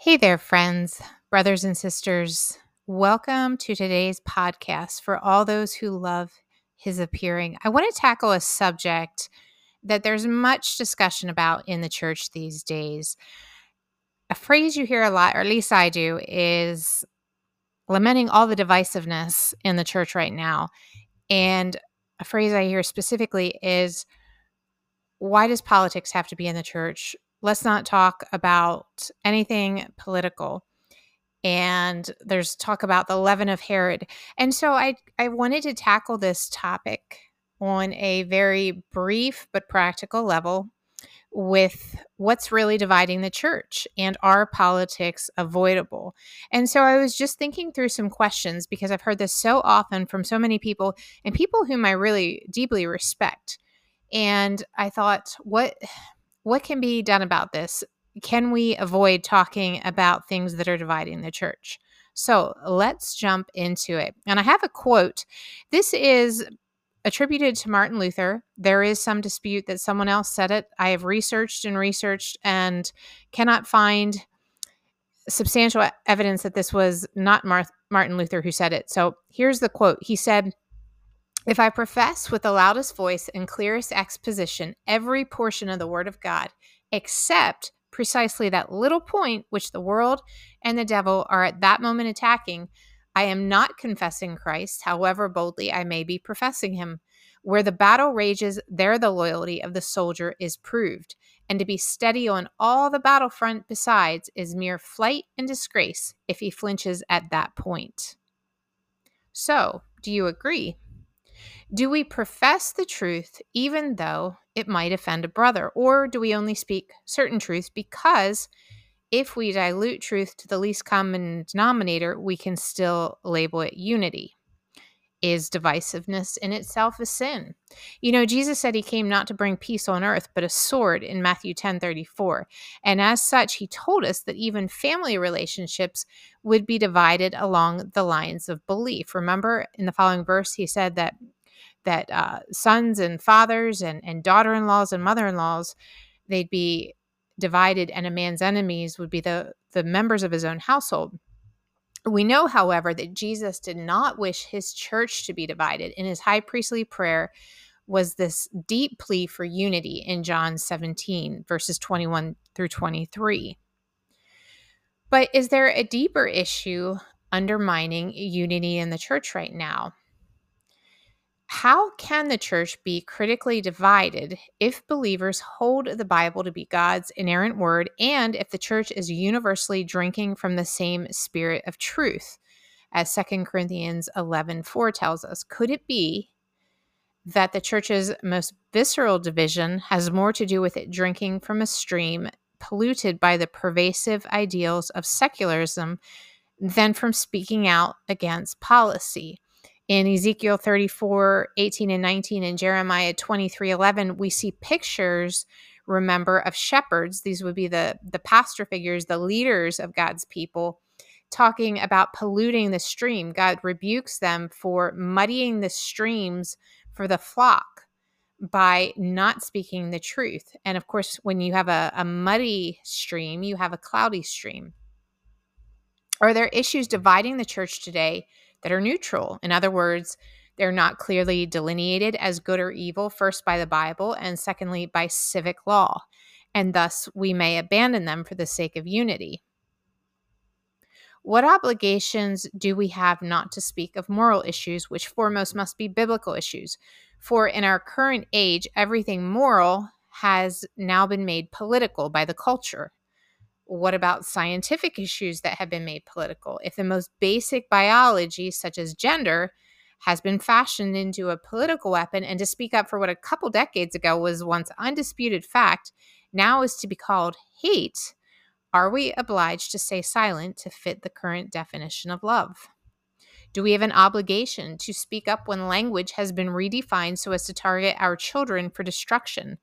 Hey there, friends, brothers, and sisters. Welcome to today's podcast for all those who love his appearing. I want to tackle a subject that there's much discussion about in the church these days. A phrase you hear a lot, or at least I do, is lamenting all the divisiveness in the church right now. And a phrase I hear specifically is why does politics have to be in the church? Let's not talk about anything political. And there's talk about the leaven of herod. And so i i wanted to tackle this topic on a very brief but practical level with what's really dividing the church and are politics avoidable? And so i was just thinking through some questions because i've heard this so often from so many people and people whom i really deeply respect. And i thought what what can be done about this? Can we avoid talking about things that are dividing the church? So let's jump into it. And I have a quote. This is attributed to Martin Luther. There is some dispute that someone else said it. I have researched and researched and cannot find substantial evidence that this was not Martin Luther who said it. So here's the quote He said, if I profess with the loudest voice and clearest exposition every portion of the Word of God, except precisely that little point which the world and the devil are at that moment attacking, I am not confessing Christ, however boldly I may be professing him. Where the battle rages, there the loyalty of the soldier is proved. And to be steady on all the battlefront besides is mere flight and disgrace if he flinches at that point. So, do you agree? Do we profess the truth even though it might offend a brother? Or do we only speak certain truths because if we dilute truth to the least common denominator, we can still label it unity? Is divisiveness in itself a sin? You know, Jesus said he came not to bring peace on earth, but a sword in Matthew 10 34. And as such, he told us that even family relationships would be divided along the lines of belief. Remember in the following verse, he said that that uh, sons and fathers and, and daughter-in-laws and mother-in-laws they'd be divided and a man's enemies would be the the members of his own household. We know however that jesus did not wish his church to be divided in his high priestly prayer was this deep plea for unity in john 17 verses 21 through 23 but is there a deeper issue undermining unity in the church right now how can the church be critically divided if believers hold the Bible to be God's inerrant word and if the church is universally drinking from the same spirit of truth? As 2 Corinthians 11 4 tells us, could it be that the church's most visceral division has more to do with it drinking from a stream polluted by the pervasive ideals of secularism than from speaking out against policy? In Ezekiel 34, 18 and 19 and Jeremiah 23, 11, we see pictures, remember, of shepherds. These would be the, the pastor figures, the leaders of God's people, talking about polluting the stream. God rebukes them for muddying the streams for the flock by not speaking the truth. And of course, when you have a, a muddy stream, you have a cloudy stream. Are there issues dividing the church today that are neutral. In other words, they're not clearly delineated as good or evil, first by the Bible, and secondly by civic law, and thus we may abandon them for the sake of unity. What obligations do we have not to speak of moral issues, which foremost must be biblical issues? For in our current age, everything moral has now been made political by the culture. What about scientific issues that have been made political? If the most basic biology, such as gender, has been fashioned into a political weapon, and to speak up for what a couple decades ago was once undisputed fact, now is to be called hate, are we obliged to stay silent to fit the current definition of love? Do we have an obligation to speak up when language has been redefined so as to target our children for destruction?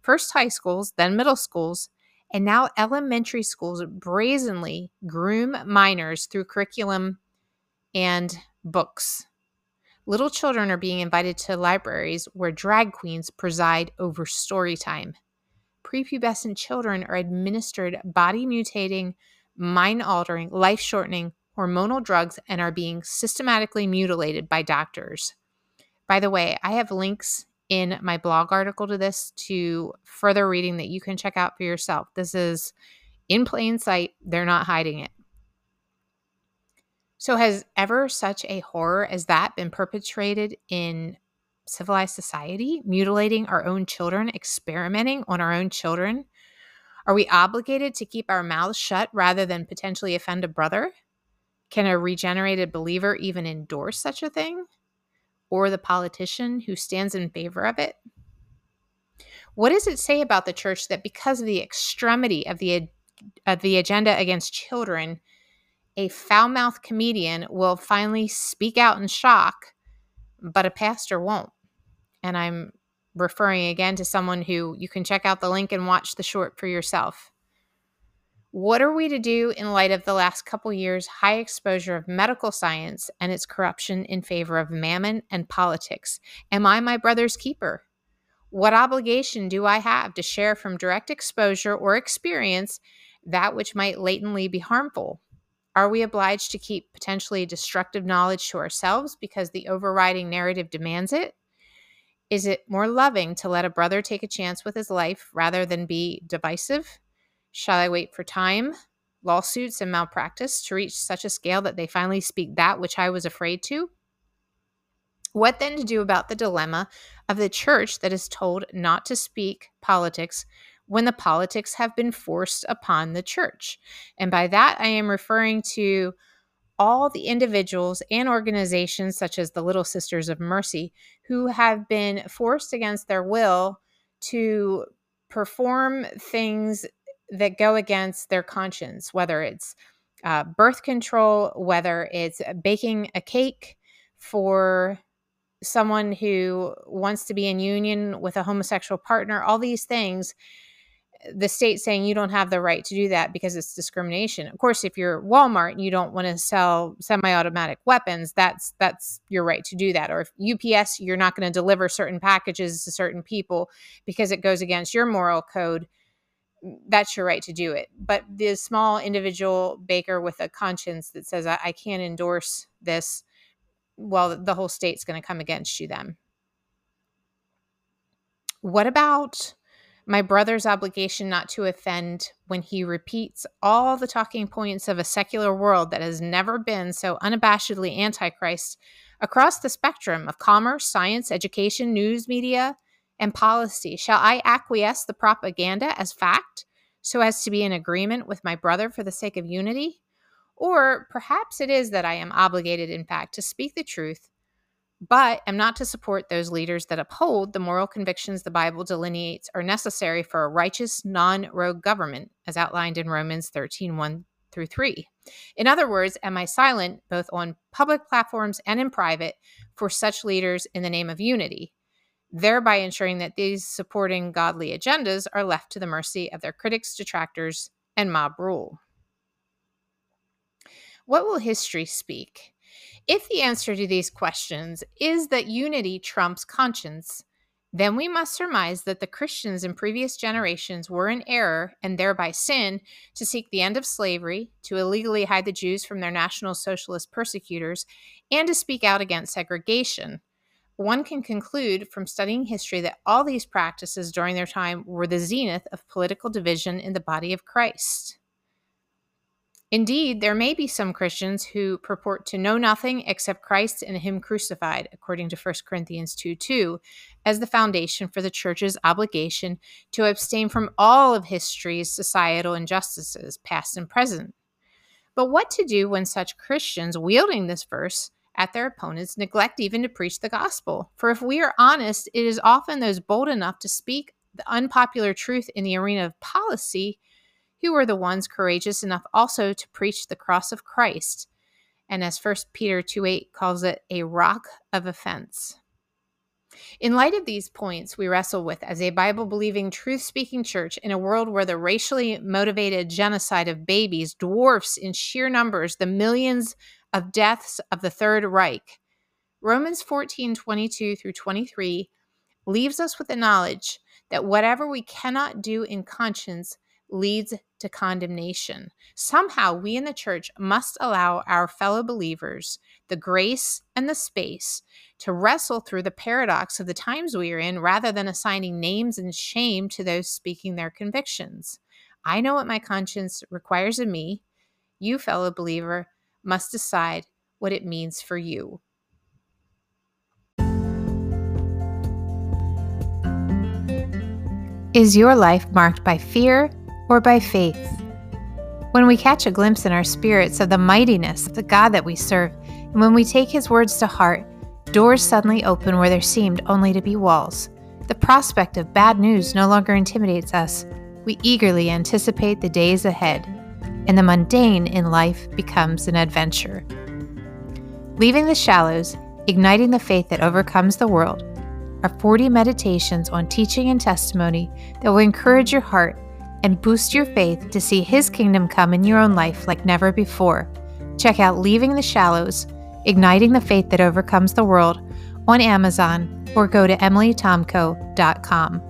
First high schools, then middle schools, and now elementary schools brazenly groom minors through curriculum and books. Little children are being invited to libraries where drag queens preside over story time. Prepubescent children are administered body mutating mind altering, life shortening, hormonal drugs and are being systematically mutilated by doctors. By the way, I have links in my blog article to this to further reading that you can check out for yourself. This is in plain sight, they're not hiding it. So, has ever such a horror as that been perpetrated in civilized society, mutilating our own children, experimenting on our own children? Are we obligated to keep our mouths shut rather than potentially offend a brother? Can a regenerated believer even endorse such a thing? Or the politician who stands in favor of it? What does it say about the church that because of the extremity of the, of the agenda against children, a foul mouthed comedian will finally speak out in shock, but a pastor won't? And I'm referring again to someone who you can check out the link and watch the short for yourself. What are we to do in light of the last couple years' high exposure of medical science and its corruption in favor of mammon and politics? Am I my brother's keeper? What obligation do I have to share from direct exposure or experience that which might latently be harmful? Are we obliged to keep potentially destructive knowledge to ourselves because the overriding narrative demands it? Is it more loving to let a brother take a chance with his life rather than be divisive? Shall I wait for time, lawsuits, and malpractice to reach such a scale that they finally speak that which I was afraid to? What then to do about the dilemma of the church that is told not to speak politics when the politics have been forced upon the church? And by that, I am referring to all the individuals and organizations, such as the Little Sisters of Mercy, who have been forced against their will to perform things that go against their conscience, whether it's uh, birth control, whether it's baking a cake for someone who wants to be in union with a homosexual partner, all these things the state saying you don't have the right to do that because it's discrimination. Of course, if you're Walmart and you don't want to sell semi-automatic weapons, that's that's your right to do that. Or if UPS, you're not going to deliver certain packages to certain people because it goes against your moral code that's your right to do it. But the small individual baker with a conscience that says, I, I can't endorse this, well, the whole state's going to come against you then. What about my brother's obligation not to offend when he repeats all the talking points of a secular world that has never been so unabashedly antichrist across the spectrum of commerce, science, education, news media, and policy. Shall I acquiesce the propaganda as fact so as to be in agreement with my brother for the sake of unity? Or perhaps it is that I am obligated, in fact, to speak the truth, but am not to support those leaders that uphold the moral convictions the Bible delineates are necessary for a righteous, non rogue government, as outlined in Romans 13 1 through 3. In other words, am I silent both on public platforms and in private for such leaders in the name of unity? Thereby ensuring that these supporting godly agendas are left to the mercy of their critics, detractors, and mob rule. What will history speak? If the answer to these questions is that unity trumps conscience, then we must surmise that the Christians in previous generations were in error and thereby sin to seek the end of slavery, to illegally hide the Jews from their National Socialist persecutors, and to speak out against segregation one can conclude from studying history that all these practices during their time were the zenith of political division in the body of Christ. Indeed, there may be some Christians who purport to know nothing except Christ and Him crucified, according to 1 Corinthians 2 2, as the foundation for the church's obligation to abstain from all of history's societal injustices, past and present. But what to do when such Christians wielding this verse at their opponents neglect even to preach the gospel. For if we are honest, it is often those bold enough to speak the unpopular truth in the arena of policy who are the ones courageous enough also to preach the cross of Christ. And as 1 Peter 2 8 calls it, a rock of offense. In light of these points, we wrestle with as a Bible believing, truth speaking church in a world where the racially motivated genocide of babies dwarfs in sheer numbers the millions of deaths of the Third Reich. Romans 14 22 through 23 leaves us with the knowledge that whatever we cannot do in conscience leads to condemnation. Somehow, we in the church must allow our fellow believers the grace and the space to wrestle through the paradox of the times we are in rather than assigning names and shame to those speaking their convictions. I know what my conscience requires of me. You, fellow believer, must decide what it means for you. Is your life marked by fear or by faith? When we catch a glimpse in our spirits of the mightiness of the God that we serve, and when we take his words to heart, doors suddenly open where there seemed only to be walls. The prospect of bad news no longer intimidates us. We eagerly anticipate the days ahead, and the mundane in life becomes an adventure. Leaving the shallows, igniting the faith that overcomes the world, are 40 meditations on teaching and testimony that will encourage your heart and boost your faith to see His kingdom come in your own life like never before. Check out Leaving the Shallows, Igniting the Faith That Overcomes the World on Amazon or go to emilytomko.com.